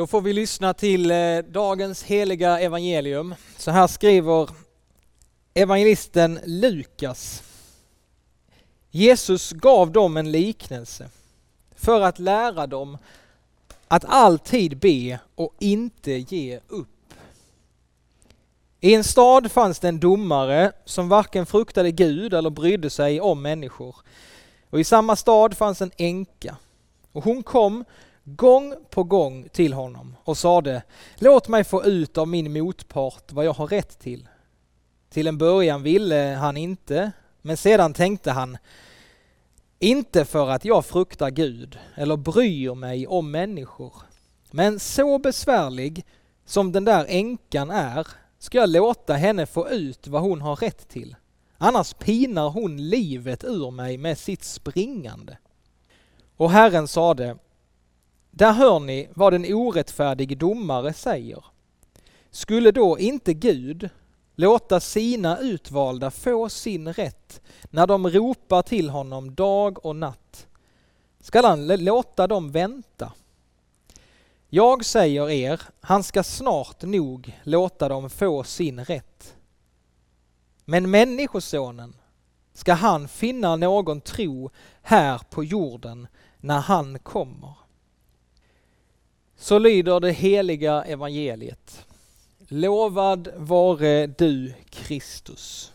Då får vi lyssna till eh, dagens heliga evangelium. Så här skriver evangelisten Lukas. Jesus gav dem en liknelse för att lära dem att alltid be och inte ge upp. I en stad fanns det en domare som varken fruktade Gud eller brydde sig om människor. Och i samma stad fanns en änka. Och hon kom gång på gång till honom och sade Låt mig få ut av min motpart vad jag har rätt till. Till en början ville han inte, men sedan tänkte han inte för att jag fruktar Gud eller bryr mig om människor. Men så besvärlig som den där änkan är ska jag låta henne få ut vad hon har rätt till. Annars pinar hon livet ur mig med sitt springande. Och Herren sade, där hör ni vad en orättfärdig domare säger. Skulle då inte Gud låta sina utvalda få sin rätt när de ropar till honom dag och natt? Skall han låta dem vänta? Jag säger er, han ska snart nog låta dem få sin rätt. Men Människosonen ska han finna någon tro här på jorden när han kommer. Så lyder det heliga evangeliet. Lovad vare du Kristus.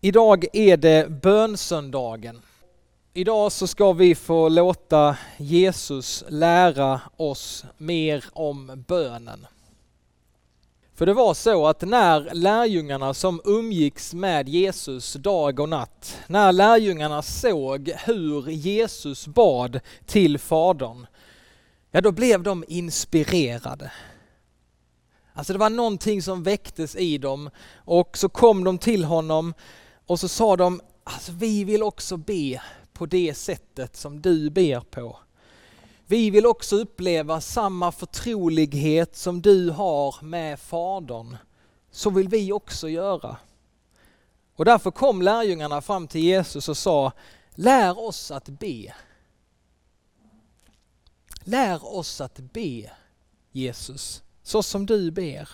Idag är det bönsöndagen. Idag så ska vi få låta Jesus lära oss mer om bönen. För det var så att när lärjungarna som umgicks med Jesus dag och natt, när lärjungarna såg hur Jesus bad till Fadern, ja då blev de inspirerade. Alltså det var någonting som väcktes i dem och så kom de till honom och så sa de, alltså vi vill också be på det sättet som du ber på. Vi vill också uppleva samma förtrolighet som du har med Fadern. Så vill vi också göra. Och därför kom lärjungarna fram till Jesus och sa, lär oss att be. Lär oss att be, Jesus, så som du ber.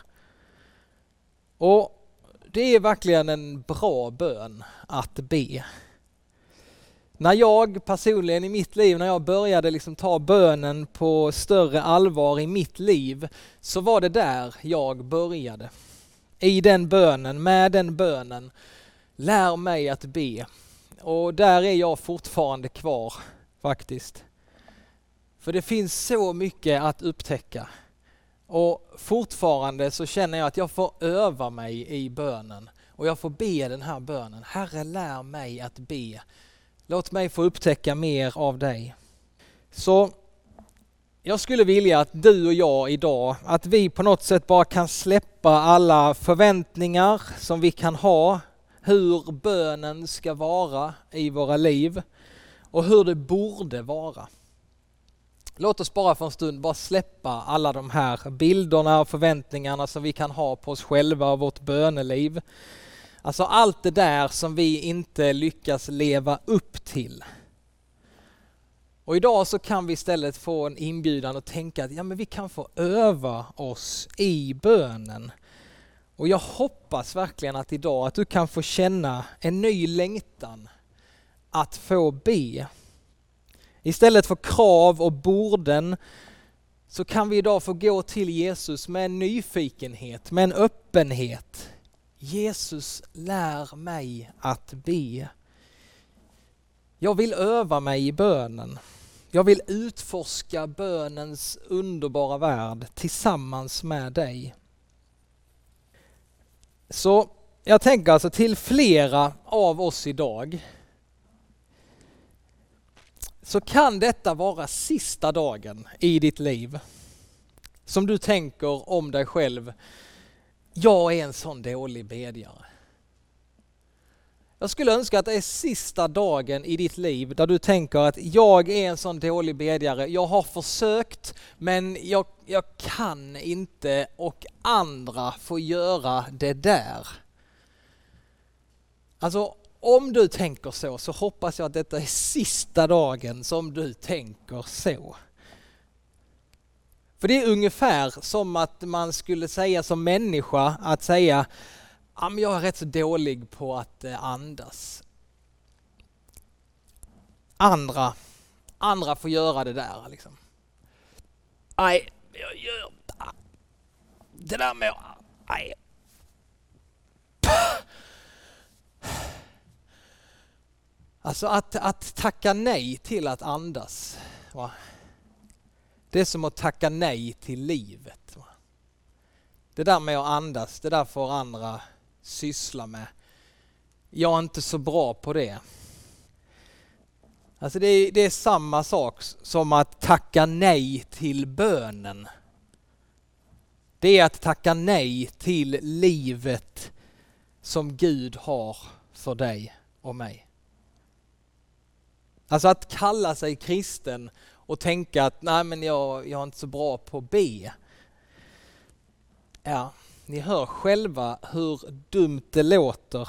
Och det är verkligen en bra bön att be. När jag personligen i mitt liv, när jag började liksom ta bönen på större allvar i mitt liv, så var det där jag började. I den bönen, med den bönen, lär mig att be. Och där är jag fortfarande kvar faktiskt. För det finns så mycket att upptäcka. Och fortfarande så känner jag att jag får öva mig i bönen. Och jag får be den här bönen. Herre lär mig att be Låt mig få upptäcka mer av dig. Så jag skulle vilja att du och jag idag, att vi på något sätt bara kan släppa alla förväntningar som vi kan ha, hur bönen ska vara i våra liv och hur det borde vara. Låt oss bara för en stund bara släppa alla de här bilderna och förväntningarna som vi kan ha på oss själva och vårt böneliv. Alltså allt det där som vi inte lyckas leva upp till. Och idag så kan vi istället få en inbjudan och tänka att ja, men vi kan få öva oss i bönen. Och jag hoppas verkligen att idag att du kan få känna en ny längtan att få be. Istället för krav och borden så kan vi idag få gå till Jesus med en nyfikenhet, med en öppenhet Jesus lär mig att be. Jag vill öva mig i bönen. Jag vill utforska bönens underbara värld tillsammans med dig. Så jag tänker alltså till flera av oss idag så kan detta vara sista dagen i ditt liv som du tänker om dig själv jag är en sån dålig bedjare. Jag skulle önska att det är sista dagen i ditt liv där du tänker att jag är en sån dålig bedjare. Jag har försökt men jag, jag kan inte och andra får göra det där. Alltså om du tänker så, så hoppas jag att detta är sista dagen som du tänker så. För det är ungefär som att man skulle säga som människa att säga jag är rätt så dålig på att eh, andas. Andra, andra får göra det där liksom. Nej, jag gör det där med nej. Alltså att, att tacka nej till att andas. Va? Det är som att tacka nej till livet. Det där med att andas, det där får andra syssla med. Jag är inte så bra på det. Alltså det är, det är samma sak som att tacka nej till bönen. Det är att tacka nej till livet som Gud har för dig och mig. Alltså att kalla sig kristen och tänka att nej men jag, jag är inte så bra på att be. Ja, ni hör själva hur dumt det låter.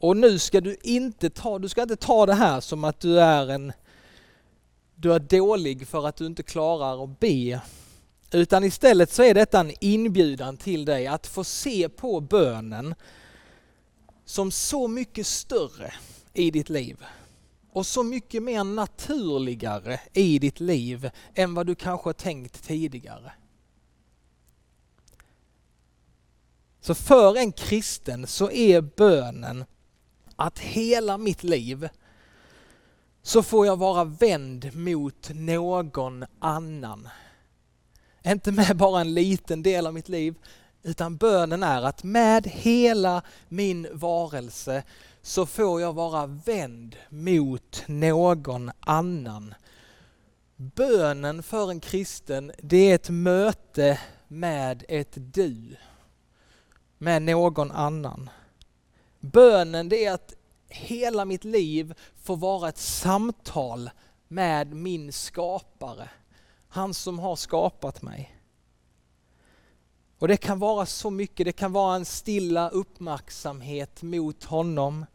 Och nu ska du inte ta, du ska inte ta det här som att du är en du är dålig för att du inte klarar att be. Utan istället så är detta en inbjudan till dig att få se på bönen som så mycket större i ditt liv och så mycket mer naturligare i ditt liv än vad du kanske tänkt tidigare. Så för en kristen så är bönen att hela mitt liv så får jag vara vänd mot någon annan. Inte med bara en liten del av mitt liv, utan bönen är att med hela min varelse så får jag vara vänd mot någon annan. Bönen för en kristen, det är ett möte med ett du, med någon annan. Bönen det är att hela mitt liv får vara ett samtal med min skapare, han som har skapat mig. Och det kan vara så mycket, det kan vara en stilla uppmärksamhet mot honom.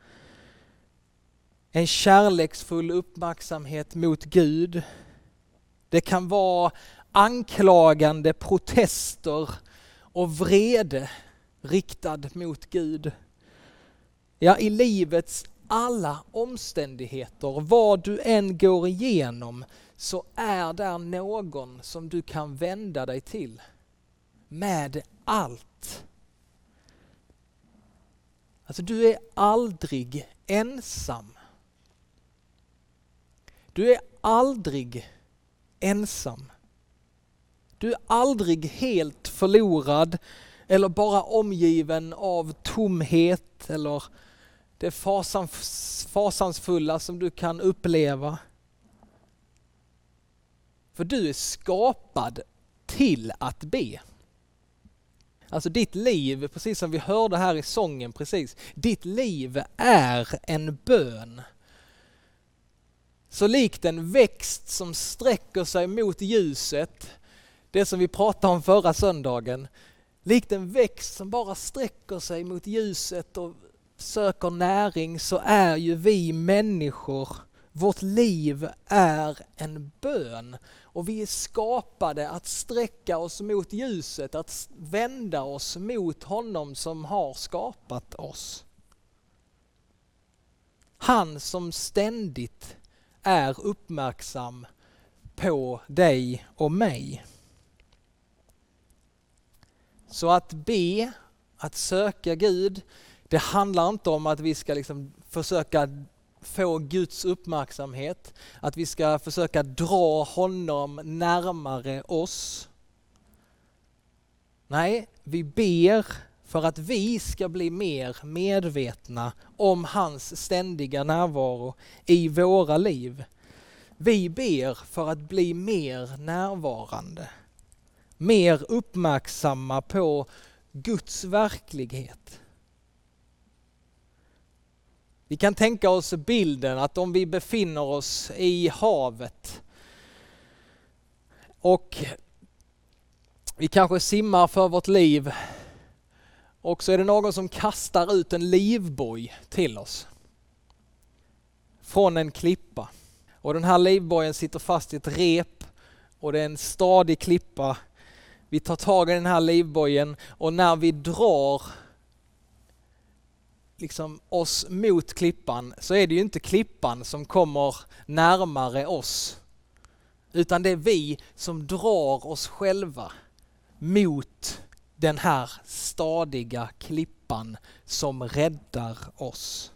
En kärleksfull uppmärksamhet mot Gud. Det kan vara anklagande protester och vrede riktad mot Gud. Ja, i livets alla omständigheter, vad du än går igenom, så är där någon som du kan vända dig till med allt. Alltså du är aldrig ensam. Du är aldrig ensam. Du är aldrig helt förlorad eller bara omgiven av tomhet eller det fasansfulla som du kan uppleva. För du är skapad till att be. Alltså ditt liv, precis som vi hörde här i sången precis, ditt liv är en bön. Så likt en växt som sträcker sig mot ljuset, det som vi pratade om förra söndagen, likt en växt som bara sträcker sig mot ljuset och söker näring så är ju vi människor, vårt liv är en bön. Och vi är skapade att sträcka oss mot ljuset, att vända oss mot honom som har skapat oss. Han som ständigt är uppmärksam på dig och mig. Så att be, att söka Gud, det handlar inte om att vi ska liksom försöka få Guds uppmärksamhet, att vi ska försöka dra honom närmare oss. Nej, vi ber för att vi ska bli mer medvetna om hans ständiga närvaro i våra liv. Vi ber för att bli mer närvarande, mer uppmärksamma på Guds verklighet. Vi kan tänka oss bilden att om vi befinner oss i havet och vi kanske simmar för vårt liv och så är det någon som kastar ut en livboj till oss. från en klippa. Och den här livbojen sitter fast i ett rep och det är en stadig klippa. Vi tar tag i den här livbojen och när vi drar liksom oss mot klippan så är det ju inte klippan som kommer närmare oss. Utan det är vi som drar oss själva mot den här stadiga klippan som räddar oss.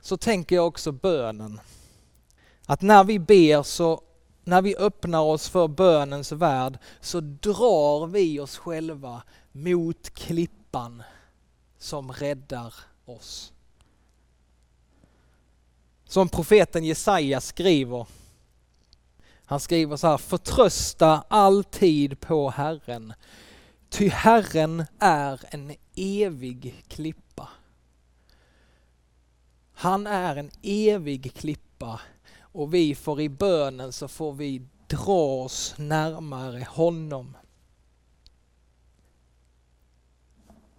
Så tänker jag också bönen. Att när vi ber så, när vi öppnar oss för bönens värld så drar vi oss själva mot klippan som räddar oss. Som profeten Jesaja skriver. Han skriver så här, förtrösta alltid på Herren, ty Herren är en evig klippa. Han är en evig klippa och vi får i bönen så får vi dra oss närmare honom.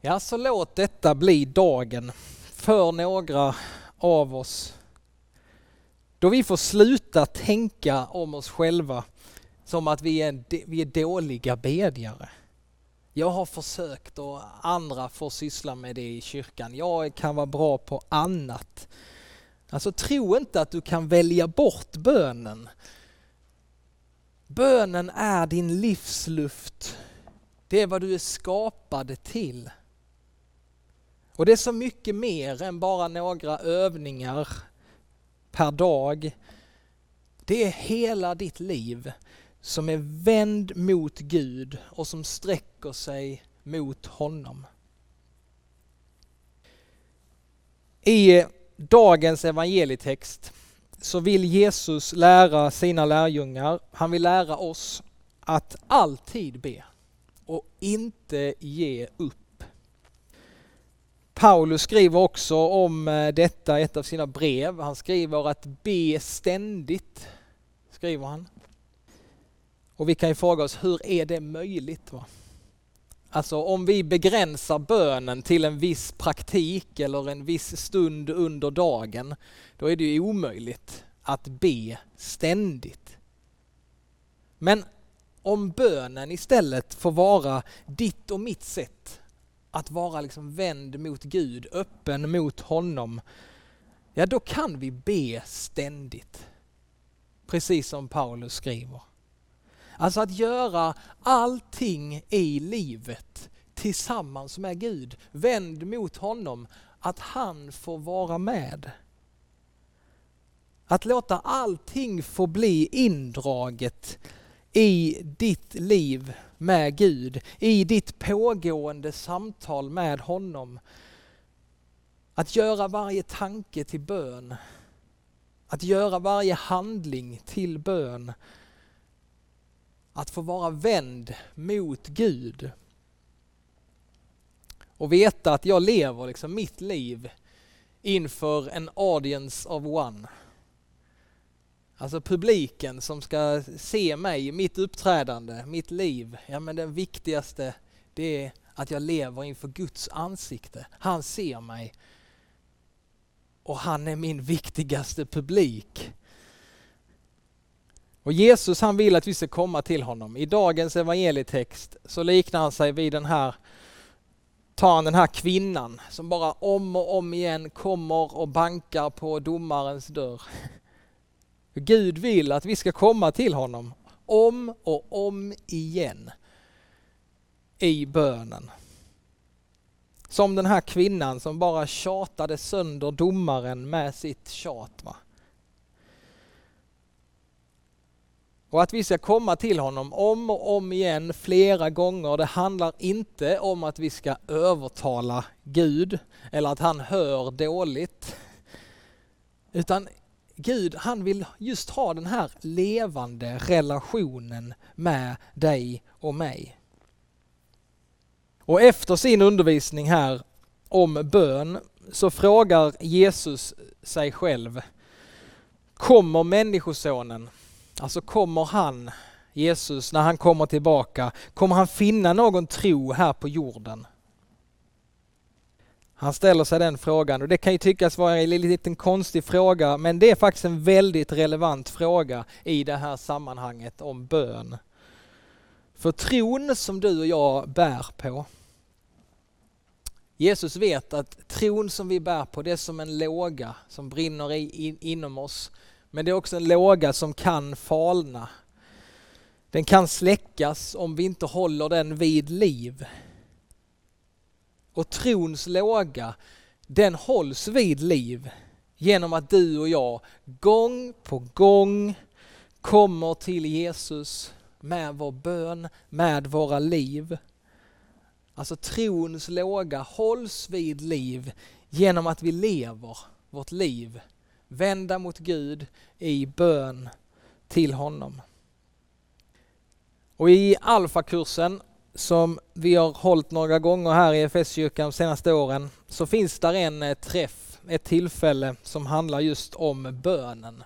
Ja, så låt detta bli dagen för några av oss då vi får sluta tänka om oss själva som att vi är, vi är dåliga bedjare. Jag har försökt och andra får syssla med det i kyrkan. Jag kan vara bra på annat. Alltså tro inte att du kan välja bort bönen. Bönen är din livsluft. Det är vad du är skapad till. Och det är så mycket mer än bara några övningar per dag. Det är hela ditt liv som är vänd mot Gud och som sträcker sig mot honom. I dagens evangelietext så vill Jesus lära sina lärjungar, han vill lära oss att alltid be och inte ge upp. Paulus skriver också om eh, detta i ett av sina brev. Han skriver att be ständigt, skriver han. Och vi kan ju fråga oss, hur är det möjligt? Va? Alltså om vi begränsar bönen till en viss praktik eller en viss stund under dagen, då är det ju omöjligt att be ständigt. Men om bönen istället får vara ditt och mitt sätt att vara liksom vänd mot Gud, öppen mot honom, ja då kan vi be ständigt. Precis som Paulus skriver. Alltså att göra allting i livet tillsammans med Gud, vänd mot honom, att han får vara med. Att låta allting få bli indraget i ditt liv med Gud, i ditt pågående samtal med honom. Att göra varje tanke till bön. Att göra varje handling till bön. Att få vara vänd mot Gud. Och veta att jag lever liksom mitt liv inför en audience of one. Alltså publiken som ska se mig, mitt uppträdande, mitt liv. Ja men det viktigaste det är att jag lever inför Guds ansikte. Han ser mig. Och han är min viktigaste publik. Och Jesus han vill att vi ska komma till honom. I dagens evangelietext så liknar han sig vid den här tar han den här kvinnan som bara om och om igen kommer och bankar på domarens dörr. Gud vill att vi ska komma till honom om och om igen i bönen. Som den här kvinnan som bara tjatade sönder domaren med sitt tjat. Va? Och att vi ska komma till honom om och om igen flera gånger, det handlar inte om att vi ska övertala Gud eller att han hör dåligt. Utan Gud han vill just ha den här levande relationen med dig och mig. Och efter sin undervisning här om bön så frågar Jesus sig själv, kommer människosonen, alltså kommer han, Jesus, när han kommer tillbaka, kommer han finna någon tro här på jorden? Han ställer sig den frågan och det kan ju tyckas vara en liten konstig fråga men det är faktiskt en väldigt relevant fråga i det här sammanhanget om bön. För tron som du och jag bär på Jesus vet att tron som vi bär på det är som en låga som brinner i, in, inom oss. Men det är också en låga som kan falna. Den kan släckas om vi inte håller den vid liv. Och trons låga, den hålls vid liv genom att du och jag gång på gång kommer till Jesus med vår bön, med våra liv. Alltså trons låga hålls vid liv genom att vi lever vårt liv vända mot Gud i bön till honom. Och i alfakursen som vi har hållit några gånger här i FS-kyrkan de senaste åren så finns där en eh, träff, ett tillfälle som handlar just om bönen.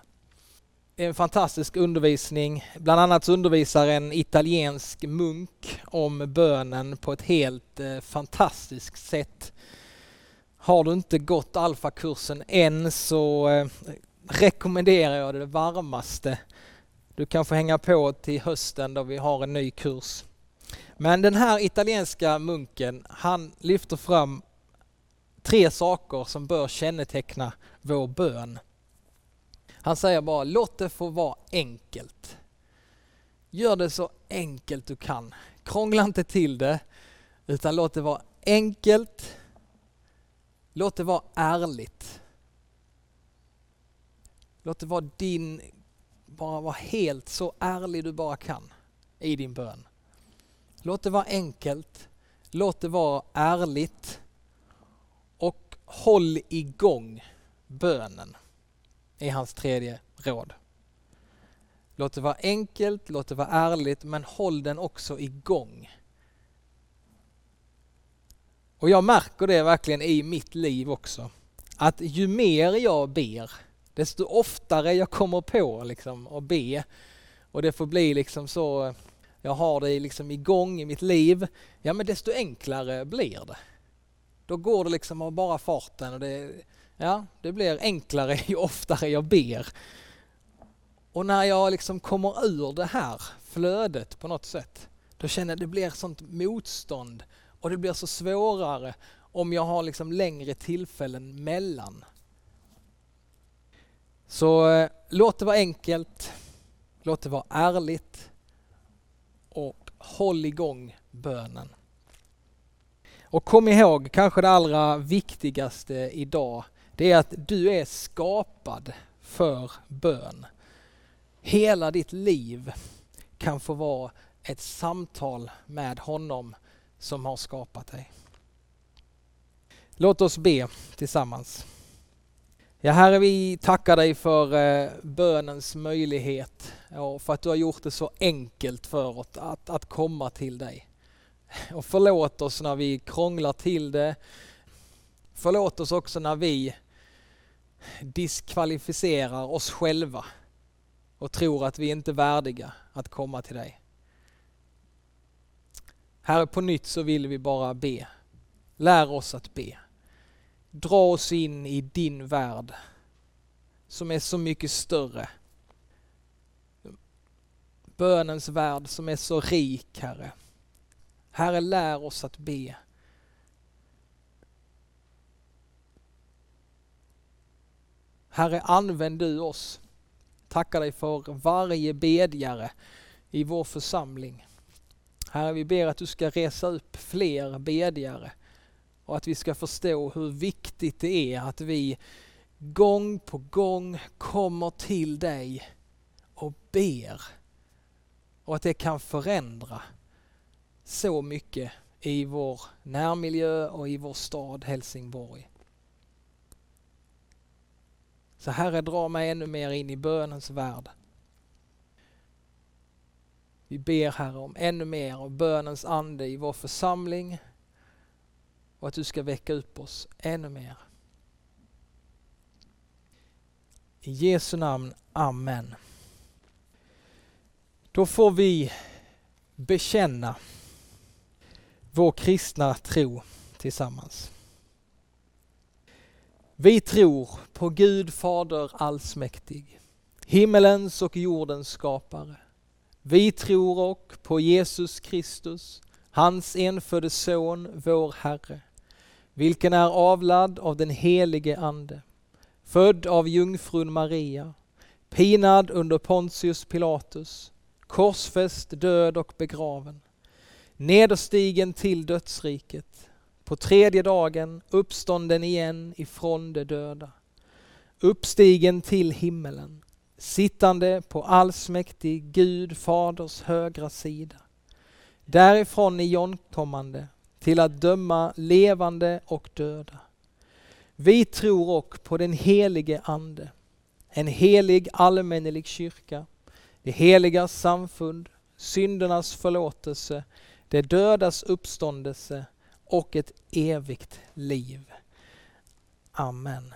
Det är en fantastisk undervisning. Bland annat undervisar en italiensk munk om bönen på ett helt eh, fantastiskt sätt. Har du inte gått alfakursen än så eh, rekommenderar jag det varmaste. Du kan få hänga på till hösten då vi har en ny kurs. Men den här italienska munken, han lyfter fram tre saker som bör känneteckna vår bön. Han säger bara låt det få vara enkelt. Gör det så enkelt du kan. Krångla inte till det utan låt det vara enkelt. Låt det vara ärligt. Låt det vara din, bara vara helt så ärlig du bara kan i din bön. Låt det vara enkelt. Låt det vara ärligt. Och håll igång bönen är hans tredje råd. Låt det vara enkelt, låt det vara ärligt, men håll den också igång. Och jag märker det verkligen i mitt liv också. Att ju mer jag ber, desto oftare jag kommer på liksom att be. Och det får bli liksom så, jag har det liksom igång i mitt liv, ja men desto enklare blir det. Då går det liksom av bara farten och det, ja, det blir enklare ju oftare jag ber. Och när jag liksom kommer ur det här flödet på något sätt, då känner jag att det blir sånt motstånd och det blir så svårare om jag har liksom längre tillfällen mellan. Så eh, låt det vara enkelt, låt det vara ärligt och håll igång bönen. Och kom ihåg, kanske det allra viktigaste idag, det är att du är skapad för bön. Hela ditt liv kan få vara ett samtal med honom som har skapat dig. Låt oss be tillsammans. Ja, Herre, vi tackar dig för eh, bönens möjlighet och för att du har gjort det så enkelt för oss att, att komma till dig. Och förlåt oss när vi krånglar till det. Förlåt oss också när vi diskvalificerar oss själva och tror att vi inte är värdiga att komma till dig. Herre, på nytt så vill vi bara be. Lär oss att be. Dra oss in i din värld som är så mycket större. Bönens värld som är så rik, Herre. Herre, lär oss att be. Herre, använd du oss. Tackar dig för varje bedjare i vår församling. Herre, vi ber att du ska resa upp fler bedjare och att vi ska förstå hur viktigt det är att vi gång på gång kommer till dig och ber. Och att det kan förändra så mycket i vår närmiljö och i vår stad Helsingborg. Så Herre, dra mig ännu mer in i bönens värld. Vi ber Herre om ännu mer av bönens ande i vår församling och att du ska väcka upp oss ännu mer. I Jesu namn, Amen. Då får vi bekänna vår kristna tro tillsammans. Vi tror på Gud Fader allsmäktig, himmelens och jordens skapare. Vi tror och på Jesus Kristus, hans enfödde son, vår Herre, vilken är avlad av den helige Ande, född av jungfrun Maria, pinad under Pontius Pilatus, korsfäst, död och begraven, nederstigen till dödsriket, på tredje dagen uppstånden igen ifrån de döda, uppstigen till himmelen, sittande på allsmäktig Gud faders högra sida, därifrån igenkommande till att döma levande och döda. Vi tror också på den helige Ande, en helig allmännelig kyrka, det heliga samfund, syndernas förlåtelse, det dödas uppståndelse och ett evigt liv. Amen.